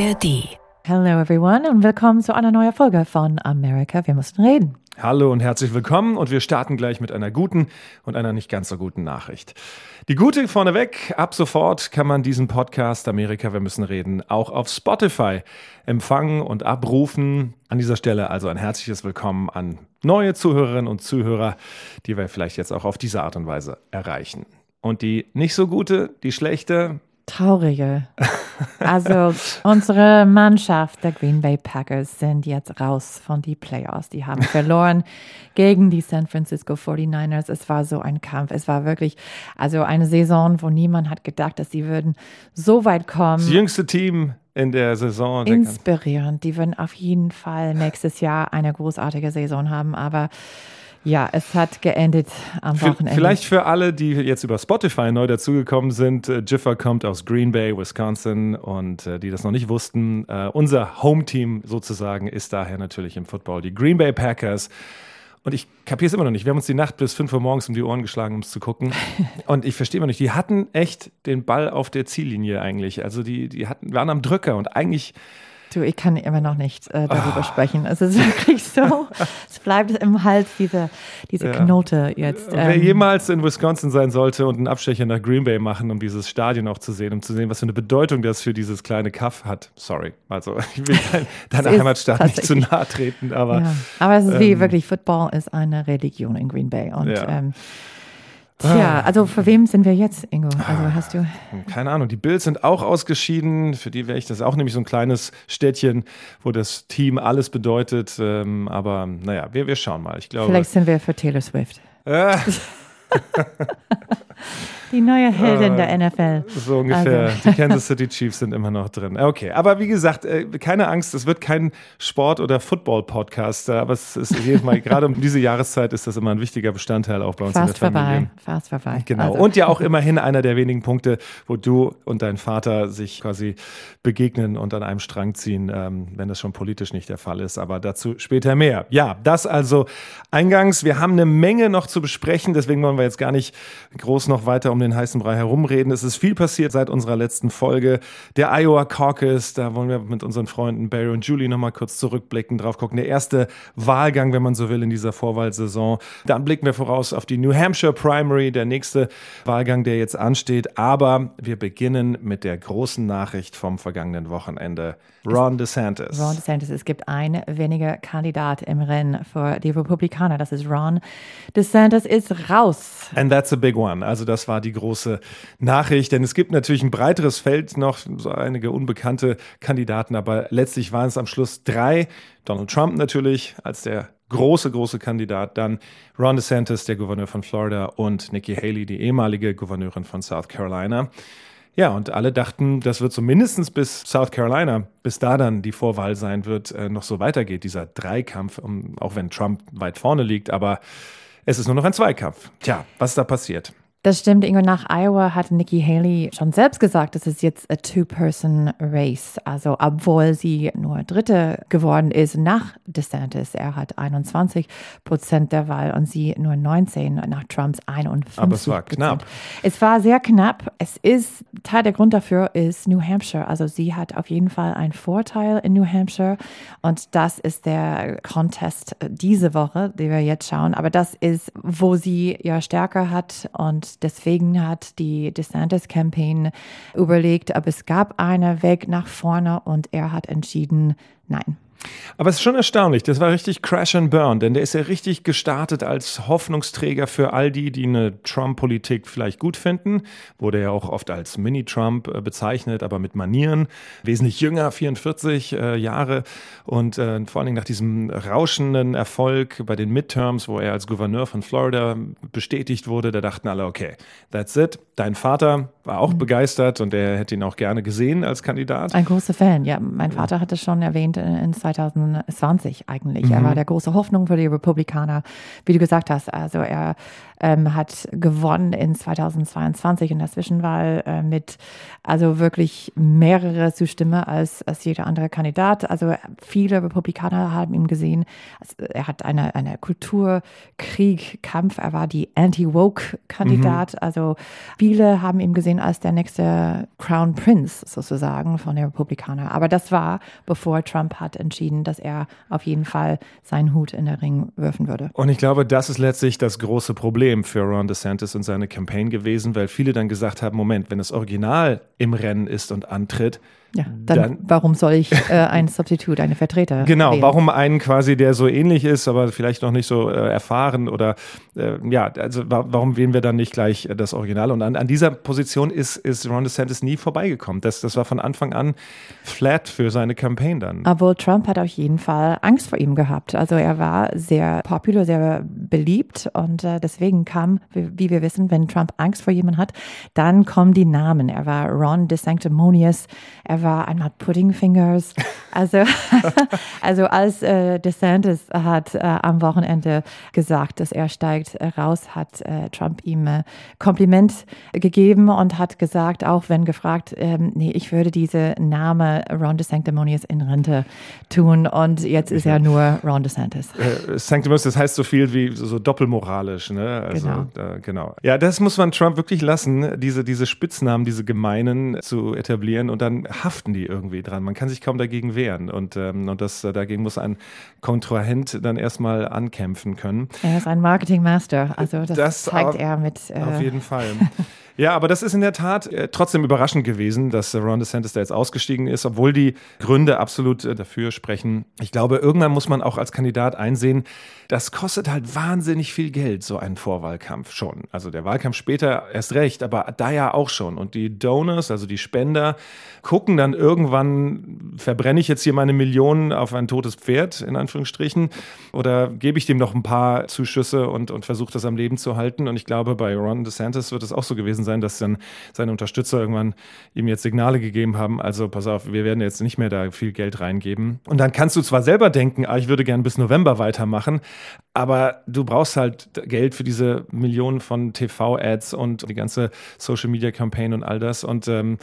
ARD. Hello everyone und willkommen zu einer neuen Folge von America, wir müssen reden. Hallo und herzlich willkommen und wir starten gleich mit einer guten und einer nicht ganz so guten Nachricht. Die gute vorneweg, ab sofort kann man diesen Podcast Amerika, wir müssen reden, auch auf Spotify empfangen und abrufen. An dieser Stelle also ein herzliches Willkommen an neue Zuhörerinnen und Zuhörer, die wir vielleicht jetzt auch auf diese Art und Weise erreichen. Und die nicht so gute, die schlechte, Traurige. Also unsere Mannschaft der Green Bay Packers sind jetzt raus von die Playoffs. Die haben verloren gegen die San Francisco 49ers. Es war so ein Kampf. Es war wirklich also eine Saison, wo niemand hat gedacht, dass sie würden so weit kommen. Das jüngste Team in der Saison. Inspirierend. Die würden auf jeden Fall nächstes Jahr eine großartige Saison haben. Aber ja, es hat geendet am Wochenende. Vielleicht für alle, die jetzt über Spotify neu dazugekommen sind, äh, Jiffer kommt aus Green Bay, Wisconsin und äh, die das noch nicht wussten, äh, unser Home-Team sozusagen ist daher natürlich im Football die Green Bay Packers. Und ich kapiere es immer noch nicht. Wir haben uns die Nacht bis 5 Uhr morgens um die Ohren geschlagen, um es zu gucken. Und ich verstehe immer nicht. Die hatten echt den Ball auf der Ziellinie eigentlich. Also die, die hatten, waren am Drücker und eigentlich Du, ich kann immer noch nicht äh, darüber oh. sprechen. Es ist wirklich so, es bleibt im Hals diese, diese ja. Knote jetzt. Ähm. Wer jemals in Wisconsin sein sollte und einen Abstecher nach Green Bay machen, um dieses Stadion auch zu sehen, um zu sehen, was für eine Bedeutung das für dieses kleine Kaff hat. Sorry, also ich will dein, deiner Heimatstadt nicht zu nahe treten, aber. Ja. Aber es ist ähm, wie wirklich, Football ist eine Religion in Green Bay und ja. ähm, Tja, ah. also für wem sind wir jetzt, Ingo? Also ah, hast du. Keine Ahnung. Die Bills sind auch ausgeschieden. Für die wäre ich das auch nämlich so ein kleines Städtchen, wo das Team alles bedeutet. Ähm, aber naja, wir, wir schauen mal. Ich glaube. Vielleicht sind wir für Taylor Swift. Die neue Heldin äh, der NFL. So ungefähr. Also. Die Kansas City Chiefs sind immer noch drin. Okay, aber wie gesagt, äh, keine Angst, es wird kein Sport- oder Football-Podcast, aber es ist jedes Mal, gerade um diese Jahreszeit ist das immer ein wichtiger Bestandteil auch bei uns Fast in der Familie. Vorbei. Fast vorbei. Genau. Also. Und ja auch immerhin einer der wenigen Punkte, wo du und dein Vater sich quasi begegnen und an einem Strang ziehen, ähm, wenn das schon politisch nicht der Fall ist. Aber dazu später mehr. Ja, das also eingangs. Wir haben eine Menge noch zu besprechen, deswegen wollen wir jetzt gar nicht groß noch weiter um den heißen Brei herumreden. Es ist viel passiert seit unserer letzten Folge. Der Iowa Caucus, da wollen wir mit unseren Freunden Barry und Julie nochmal kurz zurückblicken, drauf gucken. Der erste Wahlgang, wenn man so will, in dieser Vorwahlsaison. Dann blicken wir voraus auf die New Hampshire Primary, der nächste Wahlgang, der jetzt ansteht. Aber wir beginnen mit der großen Nachricht vom vergangenen Wochenende. Ron DeSantis. Ron DeSantis. Es gibt einen weniger Kandidat im Rennen für die Republikaner. Das ist Ron DeSantis ist raus. And that's a big one. Also das war die große Nachricht, denn es gibt natürlich ein breiteres Feld noch, so einige unbekannte Kandidaten, aber letztlich waren es am Schluss drei. Donald Trump natürlich als der große, große Kandidat, dann Ron DeSantis, der Gouverneur von Florida und Nikki Haley, die ehemalige Gouverneurin von South Carolina. Ja, und alle dachten, das wird so mindestens bis South Carolina, bis da dann die Vorwahl sein wird, äh, noch so weitergeht, dieser Dreikampf, auch wenn Trump weit vorne liegt. Aber es ist nur noch ein Zweikampf. Tja, was ist da passiert? Das stimmt, Ingo. Nach Iowa hat Nikki Haley schon selbst gesagt, es ist jetzt a Two-Person-Race. Also, obwohl sie nur Dritte geworden ist nach DeSantis. Er hat 21 Prozent der Wahl und sie nur 19 nach Trumps 51. Aber es war knapp. Es war sehr knapp. Es ist, Teil der Grund dafür ist New Hampshire. Also, sie hat auf jeden Fall einen Vorteil in New Hampshire. Und das ist der Contest diese Woche, den wir jetzt schauen. Aber das ist, wo sie ja stärker hat und deswegen hat die DeSantis-Campaign überlegt, ob es gab einen Weg nach vorne und er hat entschieden, nein. Aber es ist schon erstaunlich, das war richtig Crash and Burn, denn der ist ja richtig gestartet als Hoffnungsträger für all die, die eine Trump-Politik vielleicht gut finden. Wurde ja auch oft als Mini-Trump äh, bezeichnet, aber mit Manieren. Wesentlich jünger, 44 äh, Jahre. Und äh, vor allen Dingen nach diesem rauschenden Erfolg bei den Midterms, wo er als Gouverneur von Florida bestätigt wurde, da dachten alle, okay, that's it. Dein Vater war auch mhm. begeistert und er hätte ihn auch gerne gesehen als Kandidat. Ein großer Fan, ja. Mein Vater hat es schon erwähnt in 2020 eigentlich. Mhm. Er war der große Hoffnung für die Republikaner, wie du gesagt hast. Also er ähm, hat gewonnen in 2022 in der Zwischenwahl äh, mit also wirklich mehrere Zustimme als, als jeder andere Kandidat. Also viele Republikaner haben ihn gesehen. Also er hat eine, eine Kulturkrieg, Kampf. Er war die Anti-Woke-Kandidat. Mhm. Also viele haben ihn gesehen als der nächste Crown Prince sozusagen von den Republikanern. Aber das war, bevor Trump hat entschieden, dass er auf jeden Fall seinen Hut in den Ring werfen würde. Und ich glaube, das ist letztlich das große Problem für Ron DeSantis und seine Campaign gewesen, weil viele dann gesagt haben, Moment, wenn das Original im Rennen ist und antritt, ja, dann, dann, warum soll ich äh, ein Substitut, eine Vertreter? Genau, wählen? warum einen quasi, der so ähnlich ist, aber vielleicht noch nicht so äh, erfahren oder äh, ja, also wa warum wählen wir dann nicht gleich das Original? Und an, an dieser Position ist, ist Ron DeSantis nie vorbeigekommen. Das, das war von Anfang an flat für seine Campaign dann. Aber Trump hat auf jeden Fall Angst vor ihm gehabt. Also er war sehr popular, sehr beliebt und äh, deswegen kam, wie, wie, wir wissen, wenn Trump Angst vor jemandem hat, dann kommen die Namen. Er war Ron DeSanctimonious, er war einmal Pudding Fingers. Also, also als äh, DeSantis hat äh, am Wochenende gesagt, dass er steigt raus, hat äh, Trump ihm äh, Kompliment gegeben und hat gesagt, auch wenn gefragt, ähm, nee, ich würde diese Name Ron DeSanctimonious in Rente tun und jetzt ist er nur Ron DeSantis. Äh, Sanctimonious, das heißt so viel wie so, doppelmoralisch, ne? Also, genau. genau. Ja, das muss man Trump wirklich lassen, diese, diese Spitznamen, diese gemeinen zu etablieren und dann haften die irgendwie dran. Man kann sich kaum dagegen wehren. Und, ähm, und das, äh, dagegen muss ein Kontrahent dann erstmal ankämpfen können. Er ist ein Marketingmaster. Also das, das zeigt auf, er mit. Äh auf jeden Fall. Ja, aber das ist in der Tat äh, trotzdem überraschend gewesen, dass äh, Ron DeSantis da jetzt ausgestiegen ist, obwohl die Gründe absolut äh, dafür sprechen. Ich glaube, irgendwann muss man auch als Kandidat einsehen, das kostet halt wahnsinnig viel Geld, so ein Vorwahlkampf schon. Also der Wahlkampf später erst recht, aber da ja auch schon. Und die Donors, also die Spender, gucken dann irgendwann, verbrenne ich jetzt hier meine Millionen auf ein totes Pferd, in Anführungsstrichen, oder gebe ich dem noch ein paar Zuschüsse und, und versuche das am Leben zu halten. Und ich glaube, bei Ron DeSantis wird es auch so gewesen sein, dass dann seine Unterstützer irgendwann ihm jetzt Signale gegeben haben, also pass auf, wir werden jetzt nicht mehr da viel Geld reingeben. Und dann kannst du zwar selber denken, ah, ich würde gern bis November weitermachen, aber du brauchst halt Geld für diese Millionen von TV-Ads und die ganze Social-Media-Campaign und all das. Und ähm,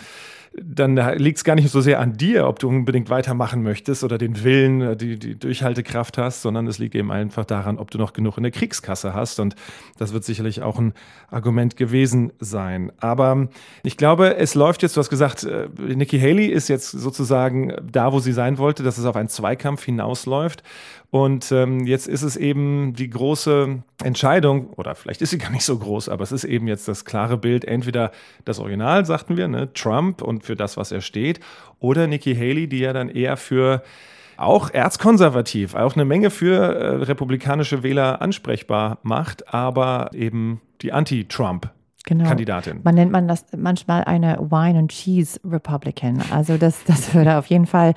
dann liegt es gar nicht so sehr an dir, ob du unbedingt weitermachen möchtest oder den Willen, äh, die, die Durchhaltekraft hast, sondern es liegt eben einfach daran, ob du noch genug in der Kriegskasse hast. Und das wird sicherlich auch ein Argument gewesen sein. Aber ich glaube, es läuft jetzt, du hast gesagt, äh, Nikki Haley ist jetzt sozusagen da, wo sie sein wollte, dass es auf einen Zweikampf hinausläuft. Und ähm, jetzt ist es eben die große Entscheidung, oder vielleicht ist sie gar nicht so groß, aber es ist eben jetzt das klare Bild, entweder das Original, sagten wir, ne, Trump und für das, was er steht, oder Nikki Haley, die ja dann eher für auch erzkonservativ, auch eine Menge für äh, republikanische Wähler ansprechbar macht, aber eben die Anti-Trump genau. Kandidatin. Man nennt man das manchmal eine Wine and Cheese Republican. Also das, das würde auf jeden Fall,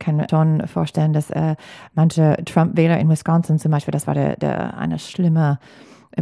kann schon vorstellen, dass äh, manche Trump-Wähler in Wisconsin zum Beispiel, das war der, der eine schlimme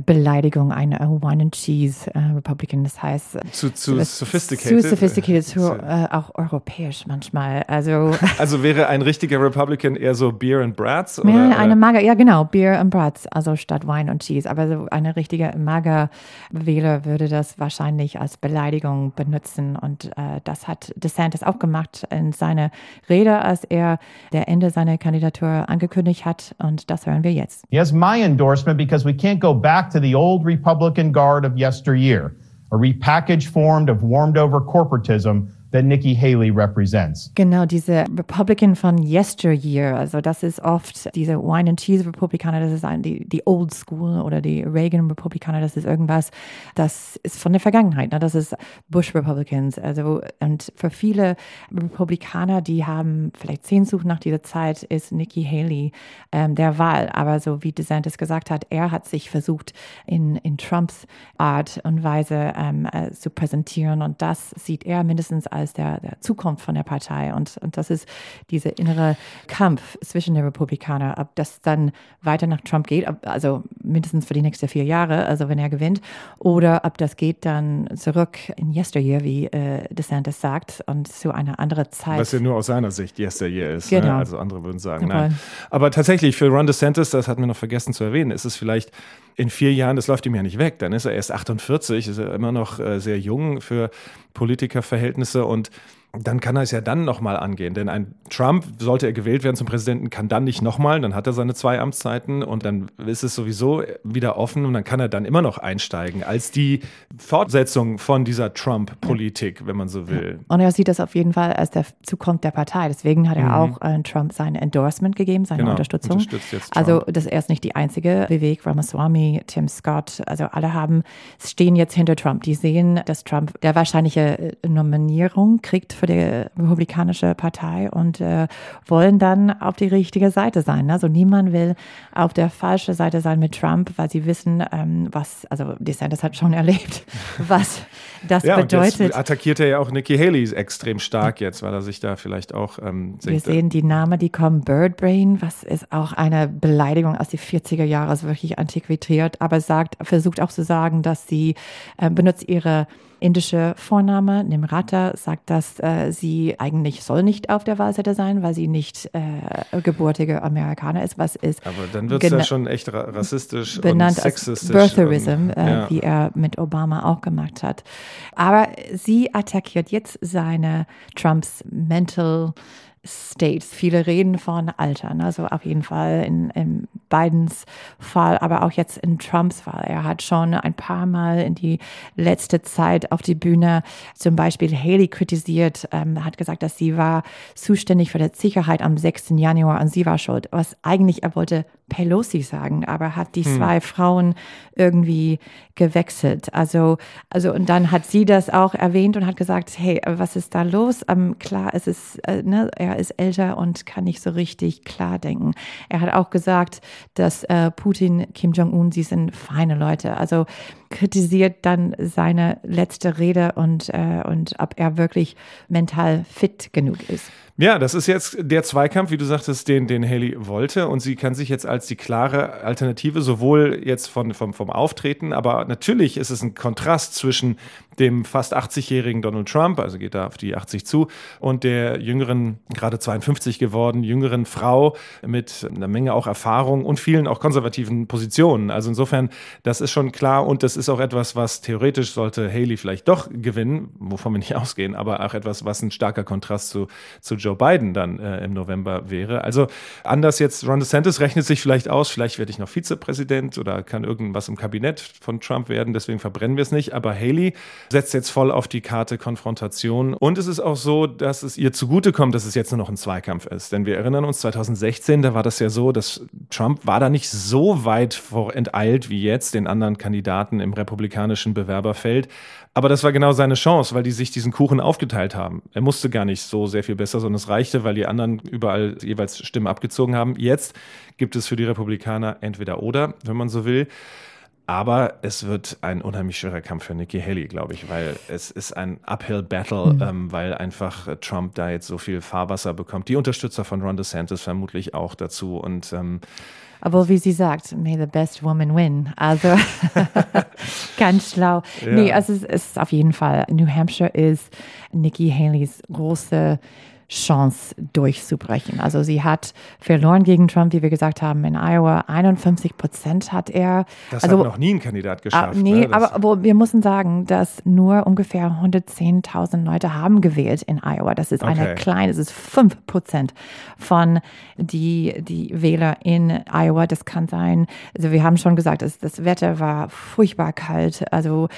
Beleidigung, ein Wine and Cheese äh, Republican. Das heißt, äh, zu, zu sophisticated. Zu sophisticated, zu, äh, auch europäisch manchmal. Also, also wäre ein richtiger Republican eher so Beer and Brats? Oder, ja, eine Mager, ja genau, Beer and Brats, also statt Wine und Cheese. Aber so eine richtige Mager-Wähler würde das wahrscheinlich als Beleidigung benutzen. Und äh, das hat DeSantis auch gemacht in seiner Rede, als er der Ende seiner Kandidatur angekündigt hat. Und das hören wir jetzt. Has my endorsement because we can't go back back to the old Republican guard of yesteryear, a repackaged form of warmed over corporatism that Nikki Haley represents. Genau, diese Republican von Yesteryear, also das ist oft diese Wine and Cheese Republikaner, das ist ein, die, die Old School oder die Reagan Republikaner, das ist irgendwas, das ist von der Vergangenheit, ne? das ist Bush Republicans. Also und für viele Republikaner, die haben vielleicht Sehnsucht nach dieser Zeit, ist Nikki Haley ähm, der Wahl. Aber so wie DeSantis gesagt hat, er hat sich versucht in, in Trumps Art und Weise ähm, äh, zu präsentieren und das sieht er mindestens als als der, der Zukunft von der Partei. Und, und das ist dieser innere Kampf zwischen den Republikanern, ob das dann weiter nach Trump geht, also mindestens für die nächsten vier Jahre, also wenn er gewinnt, oder ob das geht dann zurück in Yesteryear, wie äh, DeSantis sagt, und zu einer anderen Zeit. Was ja nur aus seiner Sicht Yesteryear ist. Ne? Genau. Ne? Also andere würden sagen, nein. Aber tatsächlich für Ron DeSantis, das hatten wir noch vergessen zu erwähnen, ist es vielleicht in vier Jahren, das läuft ihm ja nicht weg. Dann ist er erst 48, ist er immer noch äh, sehr jung für Politikerverhältnisse und dann kann er es ja dann nochmal angehen. Denn ein Trump, sollte er gewählt werden zum Präsidenten, kann dann nicht nochmal, dann hat er seine zwei Amtszeiten und dann ist es sowieso wieder offen und dann kann er dann immer noch einsteigen als die Fortsetzung von dieser Trump-Politik, wenn man so will. Und er sieht das auf jeden Fall als der Zukunft der Partei. Deswegen hat er mhm. auch äh, Trump sein Endorsement gegeben, seine genau, Unterstützung. Also das er ist nicht die einzige. Vivek Ramaswamy, Tim Scott, also alle haben, stehen jetzt hinter Trump. Die sehen, dass Trump der wahrscheinliche äh, Nominierung kriegt für die Republikanische Partei und äh, wollen dann auf die richtige Seite sein. Also niemand will auf der falschen Seite sein mit Trump, weil sie wissen, ähm, was, also DeSantis hat schon erlebt, was das ja, bedeutet. Und attackiert er ja auch Nikki Haley extrem stark jetzt, weil er sich da vielleicht auch ähm, Wir sehen die Namen, die kommen, Birdbrain, was ist auch eine Beleidigung aus den 40er Jahren, also wirklich antiquiert, aber sagt, versucht auch zu sagen, dass sie äh, benutzt ihre indische Vorname, Nimrata, sagt, dass äh, sie eigentlich soll nicht auf der Wahlseite sein, weil sie nicht äh, gebürtige Amerikaner ist. Was ist? Aber dann wird es ja schon echt rassistisch benannt und sexistisch. Als Birtherism, äh, ja. wie er mit Obama auch gemacht hat. Aber sie attackiert jetzt seine Trumps Mental States. Viele reden von Altern, also auf jeden Fall in, in Bidens Fall, aber auch jetzt in Trumps Fall. Er hat schon ein paar Mal in die letzte Zeit auf die Bühne zum Beispiel Haley kritisiert, ähm, hat gesagt, dass sie war zuständig für die Sicherheit am 6. Januar und sie war schuld. Was eigentlich er wollte Pelosi sagen, aber hat die hm. zwei Frauen irgendwie gewechselt. Also, also, und dann hat sie das auch erwähnt und hat gesagt, hey, was ist da los? Ähm, klar, es ist, äh, ne, er ist älter und kann nicht so richtig klar denken. Er hat auch gesagt, dass äh, Putin, Kim Jong-un, sie sind feine Leute. Also kritisiert dann seine letzte Rede und, äh, und ob er wirklich mental fit genug ist. Ja, das ist jetzt der Zweikampf, wie du sagtest, den, den Haley wollte. Und sie kann sich jetzt als die klare Alternative sowohl jetzt von, vom, vom Auftreten, aber natürlich ist es ein Kontrast zwischen dem fast 80-jährigen Donald Trump, also geht da auf die 80 zu, und der jüngeren, gerade 52 geworden, jüngeren Frau mit einer Menge auch Erfahrung und vielen auch konservativen Positionen. Also insofern, das ist schon klar und das ist auch etwas, was theoretisch sollte Haley vielleicht doch gewinnen, wovon wir nicht ausgehen, aber auch etwas, was ein starker Kontrast zu, zu Joe Biden dann äh, im November wäre. Also anders jetzt, Ron DeSantis rechnet sich vielleicht aus, vielleicht werde ich noch Vizepräsident oder kann irgendwas im Kabinett von Trump werden, deswegen verbrennen wir es nicht, aber Haley setzt jetzt voll auf die Karte Konfrontation. Und es ist auch so, dass es ihr zugutekommt, dass es jetzt nur noch ein Zweikampf ist. Denn wir erinnern uns, 2016, da war das ja so, dass Trump war da nicht so weit vor enteilt wie jetzt den anderen Kandidaten im republikanischen Bewerberfeld. Aber das war genau seine Chance, weil die sich diesen Kuchen aufgeteilt haben. Er musste gar nicht so sehr viel besser, sondern es reichte, weil die anderen überall jeweils Stimmen abgezogen haben. Jetzt gibt es für die Republikaner entweder oder, wenn man so will. Aber es wird ein unheimlich schwerer Kampf für Nikki Haley, glaube ich, weil es ist ein Uphill Battle, mhm. ähm, weil einfach Trump da jetzt so viel Fahrwasser bekommt. Die Unterstützer von Ron DeSantis vermutlich auch dazu. Und ähm, aber wie sie sagt, may the best woman win. Also ganz schlau. Ja. Nee, also es ist auf jeden Fall, New Hampshire ist Nikki Haleys große Chance durchzubrechen. Also sie hat verloren gegen Trump, wie wir gesagt haben, in Iowa. 51 Prozent hat er. Das also, hat noch nie ein Kandidat ah, geschafft. Ah, nee, ne? aber wo, wir müssen sagen, dass nur ungefähr 110.000 Leute haben gewählt in Iowa. Das ist okay. eine kleine, das ist 5 Prozent von die, die Wähler in Iowa. Das kann sein, also wir haben schon gesagt, das, das Wetter war furchtbar kalt. Also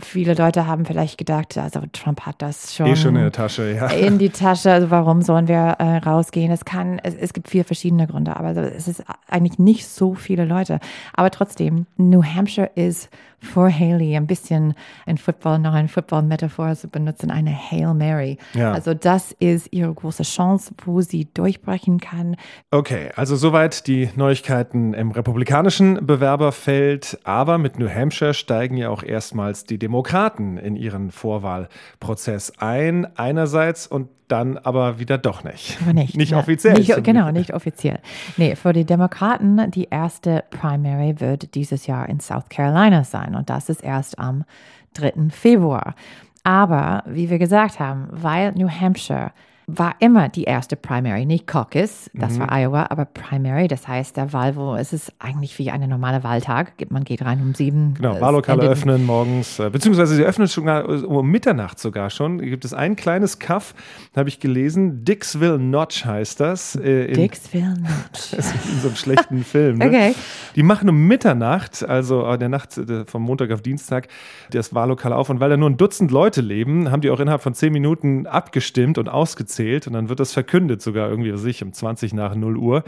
viele Leute haben vielleicht gedacht, also Trump hat das schon, eh schon in Tasche, ja. In die Tasche, also warum sollen wir äh, rausgehen? Es kann, es, es gibt vier verschiedene Gründe, aber es ist eigentlich nicht so viele Leute. Aber trotzdem, New Hampshire ist for Haley ein bisschen ein Football, noch ein Football-Metaphor zu benutzen, eine Hail Mary. Ja. Also das ist ihre große Chance, wo sie durchbrechen kann. Okay, also soweit die Neuigkeiten im republikanischen Bewerberfeld. Aber mit New Hampshire steigen ja auch erstmals die Demokraten in ihren Vorwahlprozess ein. Einerseits und dann aber wieder doch nicht. Aber nicht. Nicht ja. offiziell. Nicht, genau, nicht offiziell. Nee, für die Demokraten, die erste Primary wird dieses Jahr in South Carolina sein und das ist erst am 3. Februar. Aber, wie wir gesagt haben, weil New Hampshire war immer die erste Primary, nicht Caucus, das Mhm. war Iowa, aber Primary, das heißt der Wahl, wo es ist eigentlich wie ein normaler Wahltag. Man geht rein um sieben. Genau, Wahllokale öffnen morgens, äh, beziehungsweise sie öffnen schon äh, um Mitternacht sogar schon. Hier gibt es ein kleines Kaff, habe ich gelesen, Dixville Notch heißt das. Äh, in, Dixville Notch. in so einem schlechten Film. Ne? Okay. Die machen um Mitternacht, also in der Nacht äh, vom Montag auf Dienstag, das Wahllokal auf. Und weil da nur ein Dutzend Leute leben, haben die auch innerhalb von zehn Minuten abgestimmt und ausgezählt. Und dann wird das verkündet, sogar irgendwie, was um 20 nach 0 Uhr.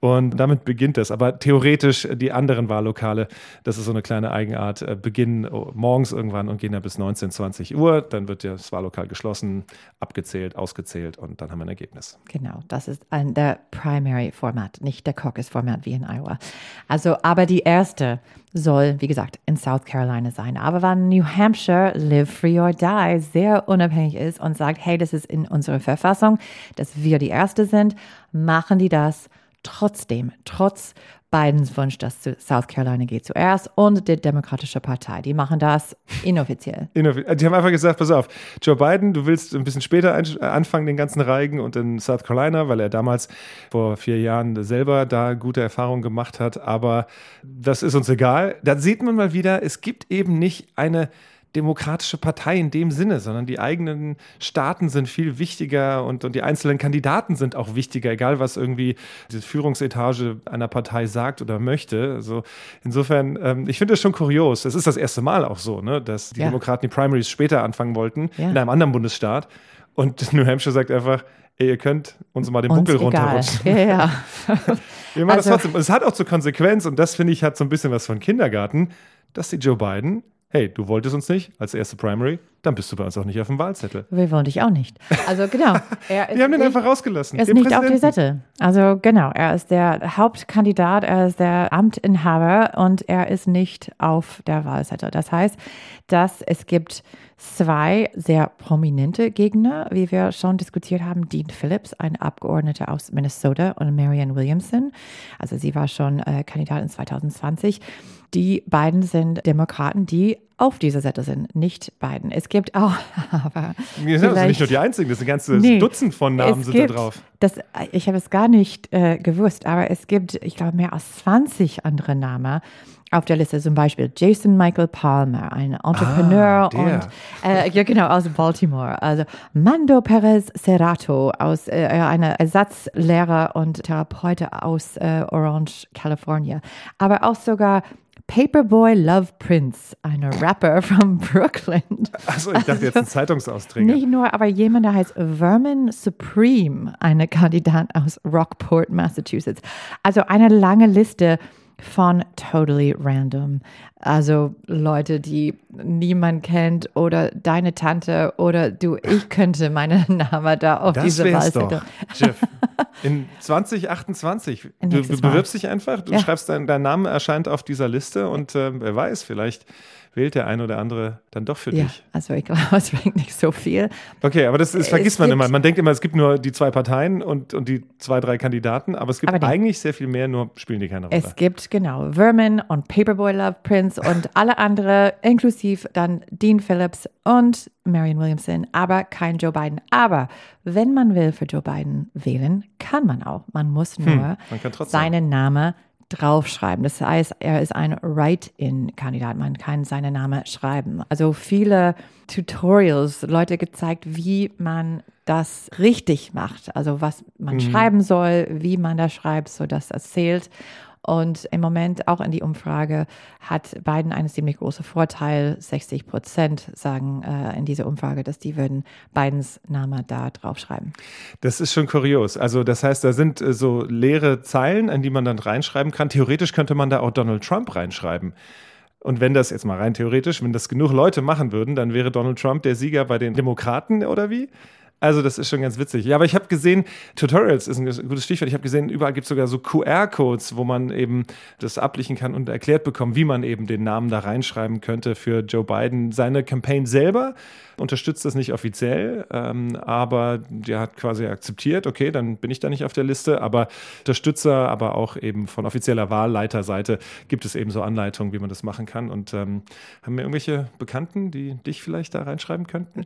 Und damit beginnt das. Aber theoretisch die anderen Wahllokale, das ist so eine kleine Eigenart, äh, beginnen oh, morgens irgendwann und gehen dann bis 19, 20 Uhr. Dann wird das Wahllokal geschlossen, abgezählt, ausgezählt und dann haben wir ein Ergebnis. Genau, das ist ein, der Primary-Format, nicht der Caucus-Format wie in Iowa. Also, aber die erste soll, wie gesagt, in South Carolina sein. Aber wenn New Hampshire, live free or die, sehr unabhängig ist und sagt, hey, das ist in unserer Verfassung, dass wir die Erste sind, machen die das trotzdem, trotz Bidens Wunsch, dass South Carolina geht zuerst und die Demokratische Partei. Die machen das inoffiziell. Innovi- Die haben einfach gesagt, pass auf, Joe Biden, du willst ein bisschen später äh, anfangen, den ganzen Reigen und in South Carolina, weil er damals vor vier Jahren selber da gute Erfahrungen gemacht hat, aber das ist uns egal. Da sieht man mal wieder, es gibt eben nicht eine demokratische Partei in dem Sinne, sondern die eigenen Staaten sind viel wichtiger und, und die einzelnen Kandidaten sind auch wichtiger, egal was irgendwie die Führungsetage einer Partei sagt oder möchte. Also insofern, ähm, ich finde das schon kurios. Es ist das erste Mal auch so, ne, dass die Ja. Demokraten die Primaries später anfangen wollten, Ja. in einem anderen Bundesstaat. Und New Hampshire sagt einfach, ey, ihr könnt uns mal den Uns Buckel egal. runterrutschen. Ja, ja. Wir machen Also- das trotzdem. Und es hat auch zur Konsequenz, und das finde ich hat so ein bisschen was von Kindergarten, dass die Joe Biden, hey, du wolltest uns nicht als erste Primary, dann bist du bei uns auch nicht auf dem Wahlzettel. Wir wollen dich auch nicht. Also genau. Die haben den nicht- einfach rausgelassen. Er ist nicht auf der. Zettel. Also genau, er ist der Hauptkandidat, er ist der Amtinhaber und er ist nicht auf der Wahlzettel. Das heißt, dass es gibt zwei sehr prominente Gegner, wie wir schon diskutiert haben. Dean Phillips, ein Abgeordneter aus Minnesota und Marianne Williamson. Also sie war schon äh, Kandidatin 2020. Die beiden sind Demokraten, die auf dieser Seite sind, nicht beiden. Es gibt auch, aber Wir sind also nicht nur die einzigen, das ist ein ganzes Nee, Dutzend von Namen sind gibt, da drauf. Das, ich habe es gar nicht äh, gewusst, aber es gibt, ich glaube, mehr als 20 andere Namen auf der Liste. Zum Beispiel Jason Michael Palmer, ein Entrepreneur Ah, und äh, ja genau aus Baltimore. Also Mando Perez Cerrato aus äh, einer Ersatzlehrer und Therapeut aus äh, Orange, California. Aber auch sogar Paperboy Love Prince, ein Rapper von Brooklyn. Achso, ich dachte jetzt ein Zeitungsausträger. Nicht nur, aber jemand, der heißt Vermin Supreme, eine Kandidat aus Rockport, Massachusetts. Also eine lange Liste von totally random. Also Leute, die niemand kennt oder deine Tante oder du, ich könnte meinen Namen da auf Das diese Wahlzettel. doch, Jeff. In 2028. Du, bewirbst dich einfach, du Ja. schreibst dein, dein Name erscheint auf dieser Liste und ähm, wer weiß, vielleicht wählt der ein oder andere dann doch für Ja, dich. also ich glaube, es bringt nicht so viel. Okay, aber das, das Es vergisst man gibt- immer. Man denkt immer, es gibt nur die zwei Parteien und, und die zwei, drei Kandidaten, aber es gibt Aber eigentlich sehr viel mehr, nur spielen die keine Rolle. Es gibt genau Vermin und Paperboy Love Prince und alle andere, inklusive dann Dean Phillips und Marion Williamson, aber kein Joe Biden. Aber wenn man will für Joe Biden wählen, kann man auch. Man muss nur man kann trotzdem. seinen Namen draufschreiben. Das heißt, er ist ein Write-in-Kandidat. Man kann seinen Namen schreiben. Also viele Tutorials, Leute gezeigt, wie man das richtig macht. Also was man schreiben soll, wie man das schreibt, so dass das zählt. Und im Moment auch in die Umfrage hat Biden einen ziemlich großen Vorteil. 60 Prozent sagen äh, in dieser Umfrage, dass die würden Bidens Name da draufschreiben. Das ist schon kurios. Also das heißt, da sind äh, so leere Zeilen, an die man dann reinschreiben kann. Theoretisch könnte man da auch Donald Trump reinschreiben. Und wenn das jetzt mal rein theoretisch, wenn das genug Leute machen würden, dann wäre Donald Trump der Sieger bei den Demokraten oder wie? Also das ist schon ganz witzig. Ja, aber ich habe gesehen, Tutorials ist ein gutes Stichwort. Ich habe gesehen, überall gibt es sogar so QR-Codes, wo man eben das ablichen kann und erklärt bekommt, wie man eben den Namen da reinschreiben könnte für Joe Biden. Seine Campaign selber unterstützt das nicht offiziell, ähm, aber der hat quasi akzeptiert, okay, dann bin ich da nicht auf der Liste. Aber Unterstützer, aber auch eben von offizieller Wahlleiterseite gibt es eben so Anleitungen, wie man das machen kann. Und ähm, haben wir irgendwelche Bekannten, die dich vielleicht da reinschreiben könnten?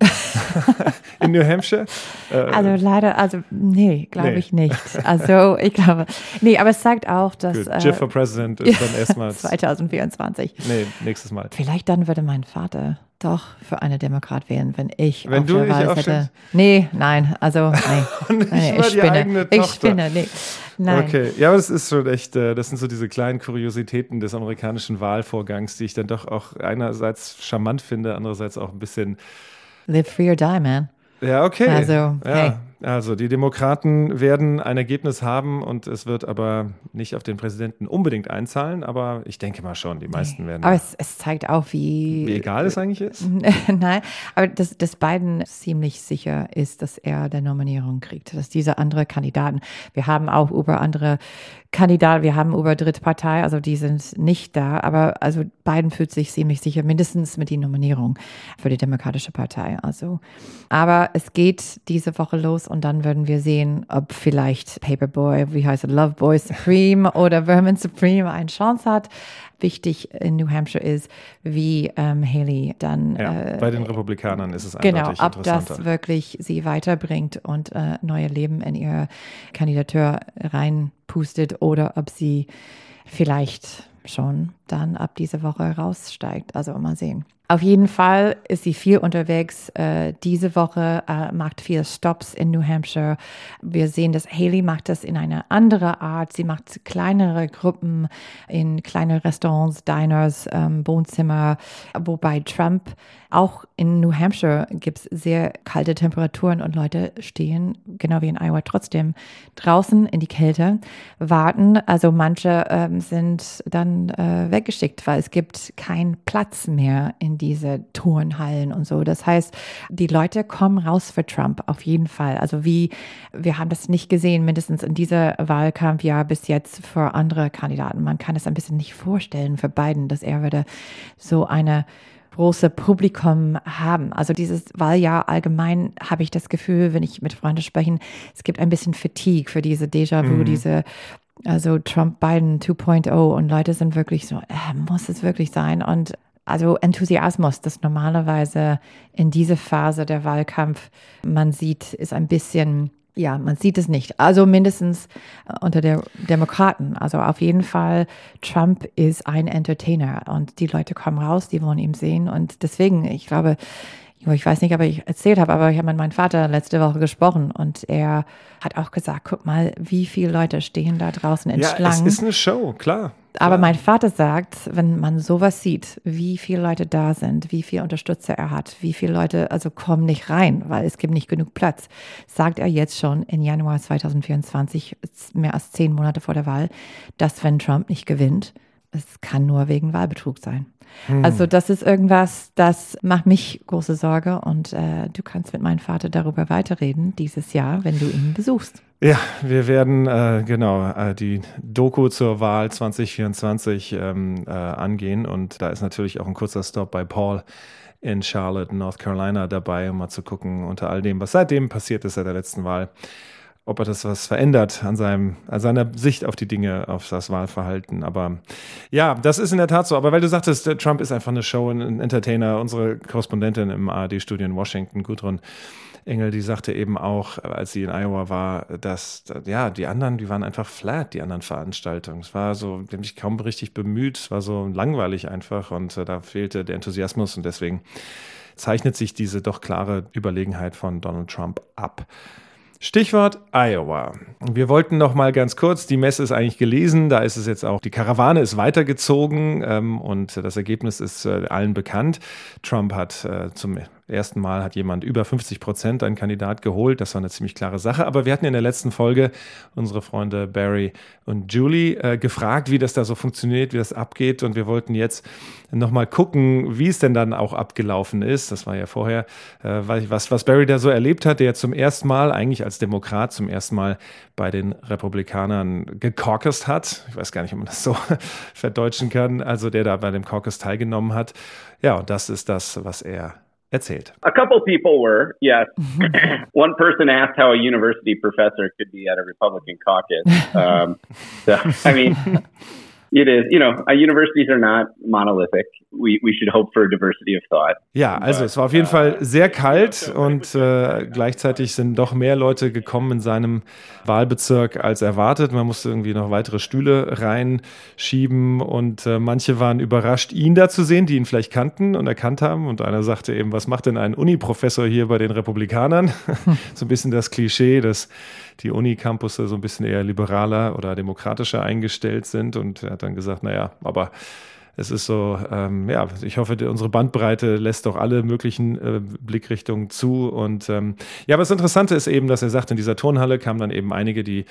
In New Hampshire? Sicher? also leider, also nee, glaube nee. ich nicht. Also ich glaube, nee, aber es zeigt auch, dass. Good. Jeff for President ist dann erstmal. 2024. Nee, nächstes Mal. Vielleicht dann würde mein Vater doch für eine Demokrat wählen, wenn ich wenn du der Wahl hätte. Nee, nein, also nee. nee ich spinne. Ich spinne, nee. Nein. Okay, ja, aber das ist schon echt, äh, das sind so diese kleinen Kuriositäten des amerikanischen Wahlvorgangs, die ich dann doch auch einerseits charmant finde, andererseits auch ein bisschen. Live free or die, man. Ja, okay. Also, ja. hey. Also die Demokraten werden ein Ergebnis haben und es wird aber nicht auf den Präsidenten unbedingt einzahlen, aber ich denke mal schon, die meisten werden. Aber es, es zeigt auch, wie, wie egal es eigentlich ist. Nein, aber dass, dass Biden ziemlich sicher ist, dass er der Nominierung kriegt, dass diese andere Kandidaten, wir haben auch über andere Kandidaten, wir haben über Drittpartei, also die sind nicht da, aber also Biden fühlt sich ziemlich sicher, mindestens mit die Nominierung für die Demokratische Partei. Also, aber es geht diese Woche los und dann werden wir sehen, ob vielleicht Paperboy, wie heißt es, Loveboy Supreme oder Vermin Supreme eine Chance hat. Wichtig in New Hampshire ist, wie ähm, Haley dann. Ja, äh, bei den Republikanern ist es genau, eindeutig ob das wirklich sie weiterbringt und äh, neue Leben in ihre Kandidatur reinpustet oder ob sie vielleicht schon dann ab dieser Woche raussteigt. Also mal sehen. Auf jeden Fall ist sie viel unterwegs. Äh, diese Woche äh, macht viele Stops in New Hampshire. Wir sehen, dass Haley macht das in einer anderen Art. Sie macht kleinere Gruppen in kleine Restaurants, Diners, ähm, Wohnzimmer, wobei Trump auch in New Hampshire gibt es sehr kalte Temperaturen und Leute stehen, genau wie in Iowa, trotzdem draußen in die Kälte, warten. Also manche ähm, sind dann äh, weggeschickt, weil es gibt keinen Platz mehr in diese Turnhallen und so. Das heißt, die Leute kommen raus für Trump auf jeden Fall. Also wie, wir haben das nicht gesehen, mindestens in dieser Wahlkampfjahr bis jetzt für andere Kandidaten. Man kann es ein bisschen nicht vorstellen für Biden, dass er würde so eine große Publikum haben. Also dieses Wahljahr allgemein habe ich das Gefühl, wenn ich mit Freunden spreche, es gibt ein bisschen Fatigue für diese Déjà-vu, mhm. diese also Trump Biden 2.0 und Leute sind wirklich so, äh, muss es wirklich sein? Und also Enthusiasmus, das normalerweise in dieser Phase der Wahlkampf man sieht, ist ein bisschen ja, man sieht es nicht. Also mindestens äh, unter der Demokraten. Also auf jeden Fall, Trump ist ein Entertainer und die Leute kommen raus, die wollen ihn sehen. Und deswegen, ich glaube, ich weiß nicht, ob ich erzählt habe, aber ich habe mit meinem Vater letzte Woche gesprochen und er hat auch gesagt, guck mal, wie viele Leute stehen da draußen in ja, Schlangen. Es ist eine Show, klar. Aber mein Vater sagt, wenn man sowas sieht, wie viele Leute da sind, wie viele Unterstützer er hat, wie viele Leute also kommen nicht rein, weil es gibt nicht genug Platz, sagt er jetzt schon in Januar 2024, mehr als zehn Monate vor der Wahl, dass wenn Trump nicht gewinnt, es kann nur wegen Wahlbetrug sein. Hm. Also das ist irgendwas, das macht mich große Sorge und äh, du kannst mit meinem Vater darüber weiterreden dieses Jahr, wenn du ihn besuchst. Ja, wir werden äh, genau äh, die Doku zur Wahl 2024 ähm, äh, angehen und da ist natürlich auch ein kurzer Stop bei Paul in Charlotte, North Carolina dabei, um mal zu gucken unter all dem, was seitdem passiert ist seit der letzten Wahl ob er das was verändert an, seinem, an seiner Sicht auf die Dinge, auf das Wahlverhalten. Aber ja, das ist in der Tat so. Aber weil du sagtest, Trump ist einfach eine Show, ein Entertainer. Unsere Korrespondentin im ARD-Studio in Washington, Gudrun Engel, die sagte eben auch, als sie in Iowa war, dass ja, die anderen, die waren einfach flat, die anderen Veranstaltungen. Es war so, die haben sich kaum richtig bemüht, es war so langweilig einfach und äh, da fehlte der Enthusiasmus und deswegen zeichnet sich diese doch klare Überlegenheit von Donald Trump ab. Stichwort Iowa. Wir wollten noch mal ganz kurz, die Messe ist eigentlich gelesen, da ist es jetzt auch, die Karawane ist weitergezogen ähm, und das Ergebnis ist äh, allen bekannt. Trump hat äh, zum ersten Mal hat jemand über 50 Prozent einen Kandidat geholt. Das war eine ziemlich klare Sache. Aber wir hatten in der letzten Folge unsere Freunde Barry und Julie äh, gefragt, wie das da so funktioniert, wie das abgeht. Und wir wollten jetzt nochmal gucken, wie es denn dann auch abgelaufen ist. Das war ja vorher, äh, was, was Barry da so erlebt hat, der zum ersten Mal, eigentlich als Demokrat, zum ersten Mal bei den Republikanern gecaucused hat. Ich weiß gar nicht, ob man das so verdeutschen kann. Also der da bei dem Caucus teilgenommen hat. Ja, und das ist das, was er erzählt. A couple people were, yes. One person asked how a university professor could be at a Republican caucus. Um, so, I mean, It is. You know, uh, universities are not monolithic. We, we should hope for a diversity of thought. Ja, also es war auf jeden Fall sehr kalt und äh, gleichzeitig sind doch mehr Leute gekommen in seinem Wahlbezirk als erwartet. Man musste irgendwie noch weitere Stühle reinschieben und äh, manche waren überrascht, ihn da zu sehen, die ihn vielleicht kannten und erkannt haben. Und einer sagte eben, was macht denn ein Uni-Professor hier bei den Republikanern? so ein bisschen das Klischee, dass die Uni-Campusse so ein bisschen eher liberaler oder demokratischer eingestellt sind. Und er hat dann gesagt, naja, aber es ist so, ähm, ja, ich hoffe, unsere Bandbreite lässt doch alle möglichen äh, Blickrichtungen zu. Und ähm, ja, aber das Interessante ist eben, dass er sagt, in dieser Turnhalle kamen dann eben einige, die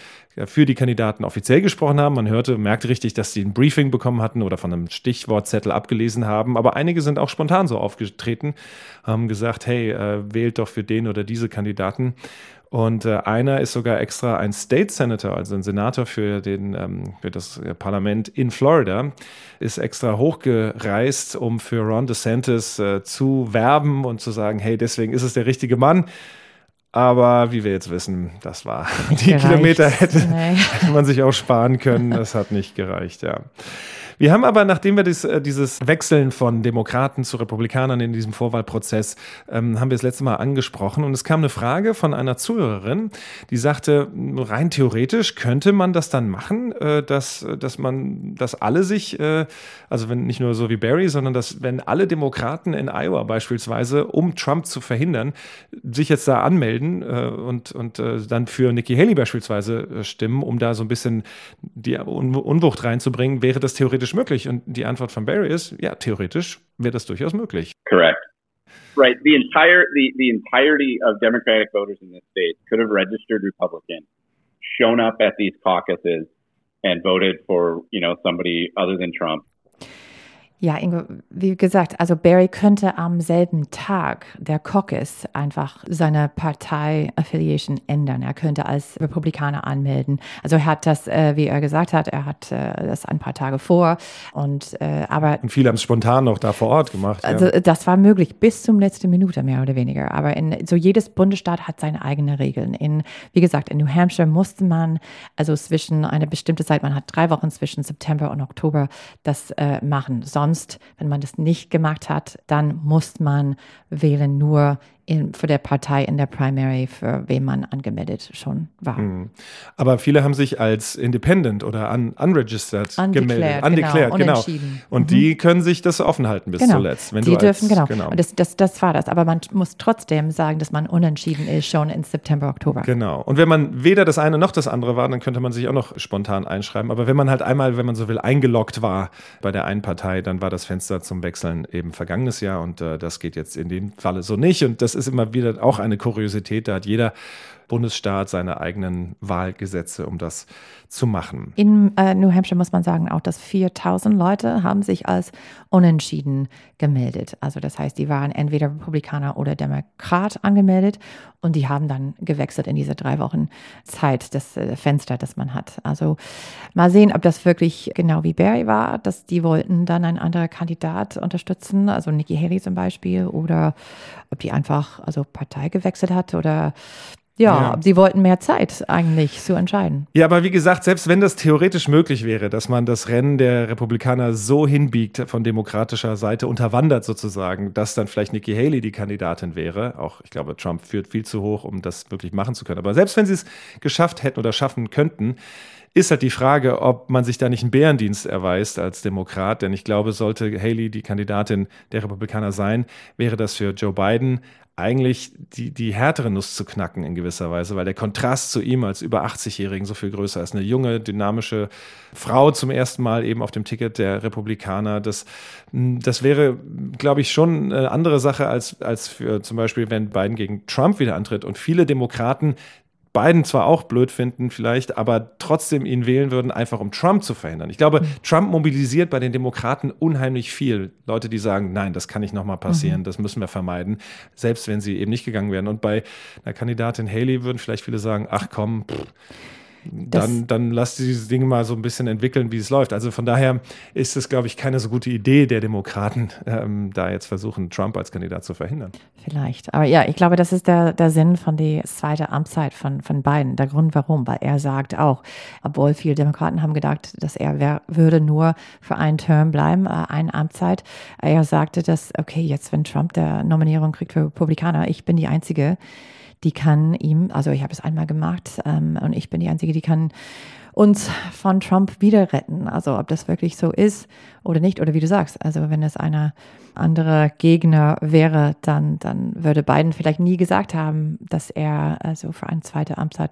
für die Kandidaten offiziell gesprochen haben. Man hörte, merkte richtig, dass sie ein Briefing bekommen hatten oder von einem Stichwortzettel abgelesen haben. Aber einige sind auch spontan so aufgetreten, haben gesagt, hey, äh, wählt doch für den oder diese Kandidaten. Und äh, einer ist sogar extra ein State Senator, also ein Senator für, den, ähm, für das Parlament in Florida, ist extra hochgereist, um für Ron DeSantis äh, zu werben und zu sagen, hey, deswegen ist es der richtige Mann. Aber wie wir jetzt wissen, das war die gereicht. Kilometer hätte, nee. hätte man sich auch sparen können. Das hat nicht gereicht, ja. Wir haben aber, nachdem wir das, äh, dieses Wechseln von Demokraten zu Republikanern in diesem Vorwahlprozess, ähm, haben wir das letzte Mal angesprochen. Und es kam eine Frage von einer Zuhörerin, die sagte, rein theoretisch könnte man das dann machen, äh, dass, dass man, dass alle sich, äh, also wenn nicht nur so wie Barry, sondern dass wenn alle Demokraten in Iowa beispielsweise, um Trump zu verhindern, sich jetzt da anmelden äh, und, und äh, dann für Nikki Haley beispielsweise äh, stimmen, um da so ein bisschen die Un Unwucht reinzubringen, wäre das theoretisch theoretisch möglich? Und die Antwort von Barry ist, ja, theoretisch wäre das durchaus möglich. Correct. Right. The entire the, the entirety of Democratic voters in this state could have registered Republican, shown up at these caucuses, and voted for you know somebody other than Trump. Ja, Ingo, wie gesagt, also Barry könnte am selben Tag der Caucus einfach seine Partei-Affiliation ändern. Er könnte als Republikaner anmelden. Also er hat das, äh, wie er gesagt hat, er hat äh, das ein paar Tage vor. Und äh, aber und viele haben es spontan noch da vor Ort gemacht. Also ja. das war möglich bis zum letzten Minute mehr oder weniger. Aber in so jedes Bundesstaat hat seine eigenen Regeln. In wie gesagt, in New Hampshire musste man also zwischen eine bestimmte Zeit, man hat drei Wochen zwischen September und Oktober das äh, machen. Sonst sonst, wenn man das nicht gemacht hat, dann muss man wählen nur in, für der Partei in der Primary, für wen man angemeldet schon war. Mhm. Aber viele haben sich als Independent oder un, unregistered undeclared, gemeldet. Undeclared, genau. genau. Und mhm. die können sich das offen halten bis genau. zuletzt. Wenn die dürfen, als, genau. genau. Und das, das, das war das. Aber man muss trotzdem sagen, dass man unentschieden ist, schon in September, Oktober. Genau. Und wenn man weder das eine noch das andere war, dann könnte man sich auch noch spontan einschreiben. Aber wenn man halt einmal, wenn man so will, eingeloggt war bei der einen Partei, dann war das Fenster zum Wechseln eben vergangenes Jahr. Und äh, das geht jetzt in dem Falle so nicht. Und das das ist immer wieder auch eine Kuriosität. Da hat jeder Bundesstaat seine eigenen Wahlgesetze, um das zu machen. In äh, New Hampshire muss man sagen auch, dass 4000 Leute haben sich als unentschieden gemeldet. Also das heißt, die waren entweder Republikaner oder Demokrat angemeldet und die haben dann gewechselt in diese drei Wochen Zeit, das äh, Fenster, das man hat. Also mal sehen, ob das wirklich genau wie Barry war, dass die wollten dann einen anderen Kandidat unterstützen, also Nikki Haley zum Beispiel, oder ob die einfach also Partei gewechselt hat oder ja, ja, sie wollten mehr Zeit eigentlich zu entscheiden. Ja, aber wie gesagt, selbst wenn das theoretisch möglich wäre, dass man das Rennen der Republikaner so hinbiegt, von demokratischer Seite unterwandert sozusagen, dass dann vielleicht Nikki Haley die Kandidatin wäre, auch ich glaube, Trump führt viel zu hoch, um das wirklich machen zu können. Aber selbst wenn sie es geschafft hätten oder schaffen könnten, ist halt die Frage, ob man sich da nicht einen Bärendienst erweist als Demokrat. Denn ich glaube, sollte Haley die Kandidatin der Republikaner sein, wäre das für Joe Biden eigentlich die, die härtere Nuss zu knacken in gewisser Weise, weil der Kontrast zu ihm als über 80-Jährigen so viel größer ist. Eine junge, dynamische Frau zum ersten Mal eben auf dem Ticket der Republikaner. Das, das wäre, glaube ich, schon eine andere Sache als, als für zum Beispiel, wenn Biden gegen Trump wieder antritt. Und viele Demokraten Biden zwar auch blöd finden vielleicht, aber trotzdem ihn wählen würden, einfach um Trump zu verhindern. Ich glaube, mhm. Trump mobilisiert bei den Demokraten unheimlich viel. Leute, die sagen, nein, das kann nicht nochmal passieren, mhm. das müssen wir vermeiden, selbst wenn sie eben nicht gegangen wären. Und bei einer Kandidatin Haley würden vielleicht viele sagen, ach komm, pff, dann, dann lass diese Dinge mal so ein bisschen entwickeln, wie es läuft. Also von daher ist es, glaube ich, keine so gute Idee der Demokraten, ähm, da jetzt versuchen, Trump als Kandidat zu verhindern. Vielleicht. Aber ja, ich glaube, das ist der, der Sinn von der zweiten Amtszeit von, von Biden. Der Grund warum, weil er sagt auch, obwohl viele Demokraten haben gedacht, dass er wär, würde nur für einen Term bleiben, äh, eine Amtszeit. Er sagte, dass, okay, jetzt, wenn Trump der Nominierung kriegt für Republikaner, ich bin die Einzige, die kann ihm, also ich habe es einmal gemacht ähm, und ich bin die Einzige, die kann uns von Trump wieder retten. Also ob das wirklich so ist oder nicht, oder wie du sagst, also wenn es einer andere Gegner wäre, dann, dann würde Biden vielleicht nie gesagt haben, dass er also für eine zweite Amtszeit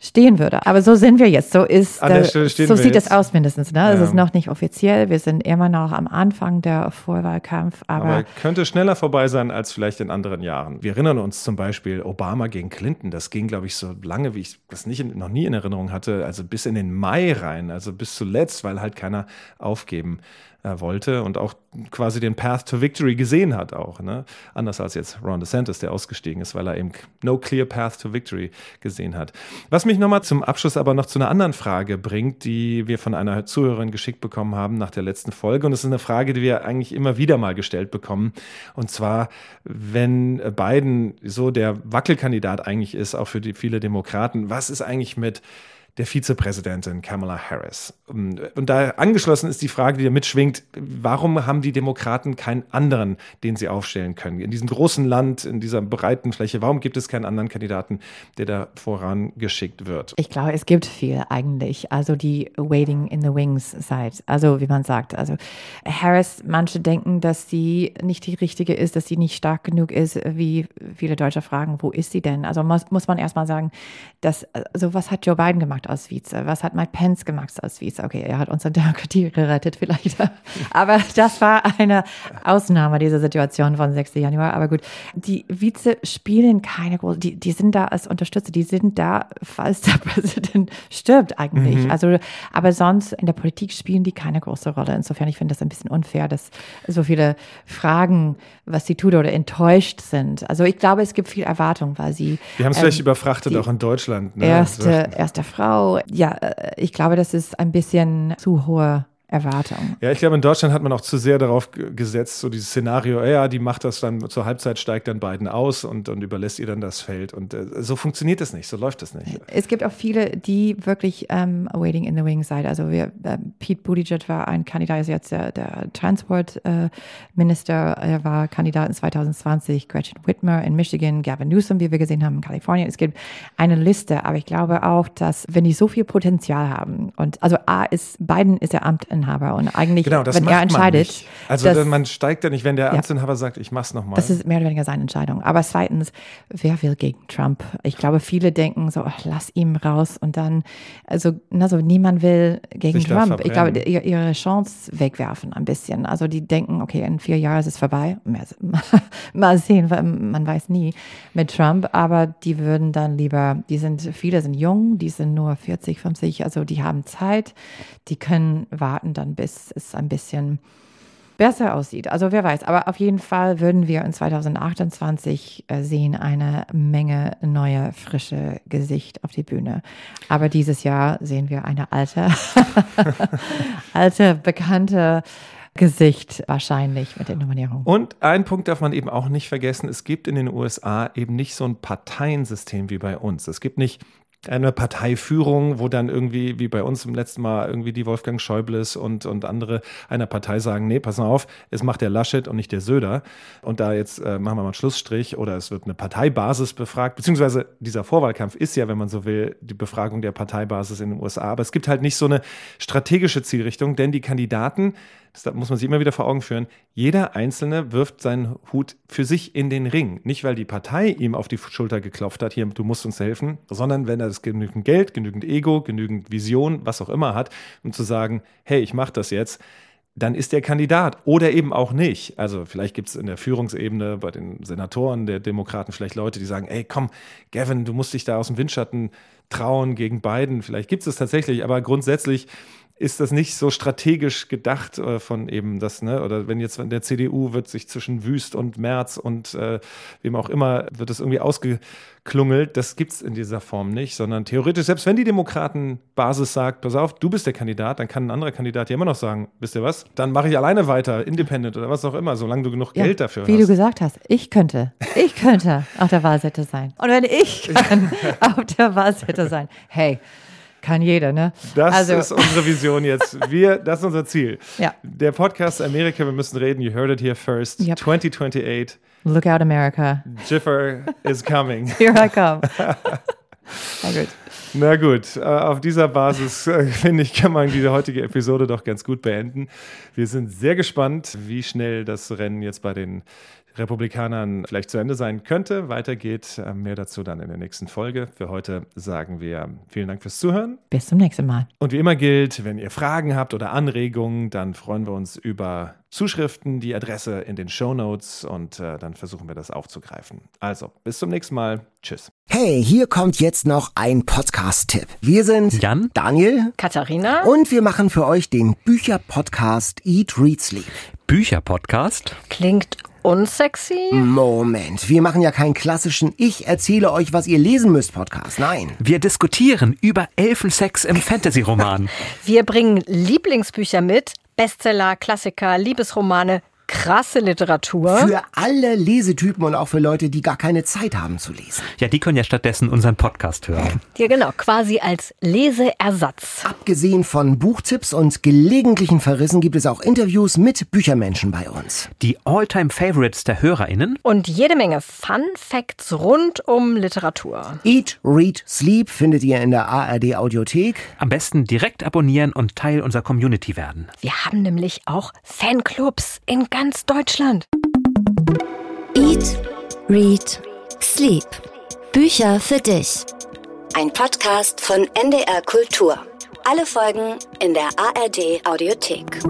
stehen würde. Aber so sind wir jetzt. So ist, der, so sieht es aus mindestens. Ne? Es ist noch nicht offiziell. Wir sind immer noch am Anfang der Vorwahlkampf. Aber, aber könnte schneller vorbei sein als vielleicht in anderen Jahren. Wir erinnern uns zum Beispiel Obama gegen Clinton. Das ging, glaube ich, so lange, wie ich das nicht, noch nie in Erinnerung hatte. Also bis in den Mai rein. Also bis zuletzt, weil halt keiner aufgeben äh, wollte und auch quasi den Path to Victory gesehen hat auch. Ne? Anders als jetzt Ron DeSantis, der ausgestiegen ist, weil er eben no clear path to victory gesehen hat. Was mich nochmal zum Abschluss aber noch zu einer anderen Frage bringt, die wir von einer Zuhörerin geschickt bekommen haben nach der letzten Folge. Und es ist eine Frage, die wir eigentlich immer wieder mal gestellt bekommen. Und zwar, wenn Biden so der Wackelkandidat eigentlich ist, auch für die viele Demokraten, was ist eigentlich mit der Vizepräsidentin Kamala Harris. Und da angeschlossen ist die Frage, die da mitschwingt, warum haben die Demokraten keinen anderen, den sie aufstellen können? In diesem großen Land, in dieser breiten Fläche, warum gibt es keinen anderen Kandidaten, der da vorangeschickt wird? Ich glaube, es gibt viel eigentlich. Also die Waiting in the Wings Side. Also wie man sagt, also Harris, manche denken, dass sie nicht die richtige ist, dass sie nicht stark genug ist, wie viele Deutsche fragen, wo ist sie denn? Also muss, muss man erstmal sagen, dass, also was hat Joe Biden gemacht? Als Vize? Was hat Mike Pence gemacht als Vize? Okay, er hat unsere Demokratie gerettet vielleicht. Aber das war eine Ausnahme dieser Situation von 6. Januar. Aber gut, die Vize spielen keine große, die, die sind da als Unterstützer, die sind da, falls der Präsident stirbt eigentlich. Mhm. Also, aber sonst in der Politik spielen die keine große Rolle. Insofern, ich finde das ein bisschen unfair, dass so viele Fragen, was sie tut oder enttäuscht sind. Also ich glaube, es gibt viel Erwartung, weil sie. Wir haben es ähm, vielleicht überfrachtet, auch in Deutschland. Ne? Erste, erste Frau Frau, ja, äh, ich glaube, das ist ein bisschen zu hohe Erwartung. Ja, ich glaube, in Deutschland hat man auch zu sehr darauf gesetzt, so dieses Szenario, ja, die macht das dann zur Halbzeit, steigt dann beiden aus und, und überlässt ihr dann das Feld. Und äh, so funktioniert das nicht, so läuft das nicht. Es gibt auch viele, die wirklich ähm, waiting in the wings seid. Also wir, äh, Pete Buttigieg war ein Kandidat, ist jetzt der, der Transportminister, äh, er war Kandidat in 2020, Gretchen Whitmer in Michigan, Gavin Newsom, wie wir gesehen haben, in Kalifornien. Es gibt eine Liste, aber ich glaube auch, dass wenn die so viel Potenzial haben und also A ist, Biden ist der Amt Amtsinhaber. Und eigentlich, genau, wenn er entscheidet. Also dass, man steigt ja nicht, wenn der Amtsinhaber ja, sagt, ich mach's nochmal. Das ist mehr oder weniger seine Entscheidung. Aber zweitens, wer will gegen Trump? Ich glaube, viele denken so, ach, lass ihn raus und dann, also, also niemand will gegen Sich Trump. Ich glaube, ihre Chance wegwerfen ein bisschen. Also die denken, okay, in vier Jahren ist es vorbei. Mal sehen, man weiß nie mit Trump, aber die würden dann lieber, die sind, viele sind jung, die sind nur 40, 50, also die haben Zeit, die können warten warten dann, bis es ein bisschen besser aussieht. Also wer weiß. Aber auf jeden Fall würden wir in 2028 äh, sehen eine Menge neue, frische Gesicht auf die Bühne. Aber dieses Jahr sehen wir eine alte, alte, bekannte Gesicht wahrscheinlich mit der Nominierung. Und ein Punkt darf man eben auch nicht vergessen, es gibt in den USA eben nicht so ein Parteiensystem wie bei uns. Es gibt nicht eine Parteiführung, wo dann irgendwie, wie bei uns im letzten Mal, irgendwie die Wolfgang Schäubles und, und andere einer Partei sagen, nee, pass mal auf, es macht der Laschet und nicht der Söder. Und da jetzt äh, machen wir mal einen Schlussstrich oder es wird eine Parteibasis befragt, beziehungsweise dieser Vorwahlkampf ist ja, wenn man so will, die Befragung der Parteibasis in den USA. Aber es gibt halt nicht so eine strategische Zielrichtung, denn die Kandidaten das muss man sich immer wieder vor Augen führen, jeder Einzelne wirft seinen Hut für sich in den Ring. Nicht, weil die Partei ihm auf die Schulter geklopft hat, hier, du musst uns helfen, sondern wenn er das genügend Geld, genügend Ego, genügend Vision, was auch immer hat, um zu sagen, hey, ich mache das jetzt, dann ist er Kandidat oder eben auch nicht. Also vielleicht gibt es in der Führungsebene bei den Senatoren der Demokraten vielleicht Leute, die sagen, ey, komm, Gavin, du musst dich da aus dem Windschatten trauen gegen Biden. Vielleicht gibt es es tatsächlich, aber grundsätzlich ist das nicht so strategisch gedacht äh, von eben das, ne? Oder wenn jetzt in der CDU wird sich zwischen Wüst und Merz und äh, wem auch immer, wird es irgendwie ausgeklungelt. Das gibt es in dieser Form nicht, sondern theoretisch, selbst wenn die Demokratenbasis sagt, pass auf, du bist der Kandidat, dann kann ein anderer Kandidat ja immer noch sagen, wisst ihr was, dann mache ich alleine weiter, independent oder was auch immer, solange du genug Ja, Geld dafür Wie hast. du gesagt hast, ich könnte, ich könnte auf der Wahlseite sein. Und wenn ich kann auf der Wahlseite sein, hey, kann jeder, ne? Das also, ist unsere Vision jetzt. Wir, das ist unser Ziel. Ja. Der Podcast Amerika, wir müssen reden. You heard it here first. Yep. 2028. look out America, Jiffer is coming. here I come. Na gut. Na gut, äh, auf dieser Basis äh, finde ich, kann man diese heutige Episode doch ganz gut beenden. Wir sind sehr gespannt, wie schnell das Rennen jetzt bei den Republikanern vielleicht zu Ende sein könnte. Weiter geht. Äh, Mehr dazu dann in der nächsten Folge. Für heute sagen wir vielen Dank fürs Zuhören. Bis zum nächsten Mal. Und wie immer gilt, wenn ihr Fragen habt oder Anregungen, dann freuen wir uns über Zuschriften, die Adresse in den Show Notes und äh, dann versuchen wir das aufzugreifen. Also, bis zum nächsten Mal. Tschüss. Hey, hier kommt jetzt noch ein Podcast-Tipp. Wir sind Jan? Daniel Katharina? und wir machen für euch den Bücher-Podcast Eat, Read, Sleep. Bücherpodcast? Klingt unsexy? Moment, wir machen ja keinen klassischen Ich erzähle euch, was ihr lesen müsst Podcast. Nein. Wir diskutieren über Elfensex im Fantasy-Roman. Wir bringen Lieblingsbücher mit, Bestseller, Klassiker, Liebesromane, krasse Literatur. Für alle Lesetypen und auch für Leute, die gar keine Zeit haben zu lesen. Ja, die können ja stattdessen unseren Podcast hören. Ja, genau, quasi als Leseersatz. Abgesehen von Buchtipps und gelegentlichen Verrissen gibt es auch Interviews mit Büchermenschen bei uns. Die All-Time-Favorites der HörerInnen? Und jede Menge Fun Facts rund um Literatur. Eat, Read, Sleep findet ihr in der ARD Audiothek. Am besten direkt abonnieren und Teil unserer Community werden. Wir haben nämlich auch Fanclubs in ganz Deutschland. Eat, Read, Sleep. Bücher für dich. Ein Podcast von NDR Kultur. Alle Folgen in der ARD Audiothek.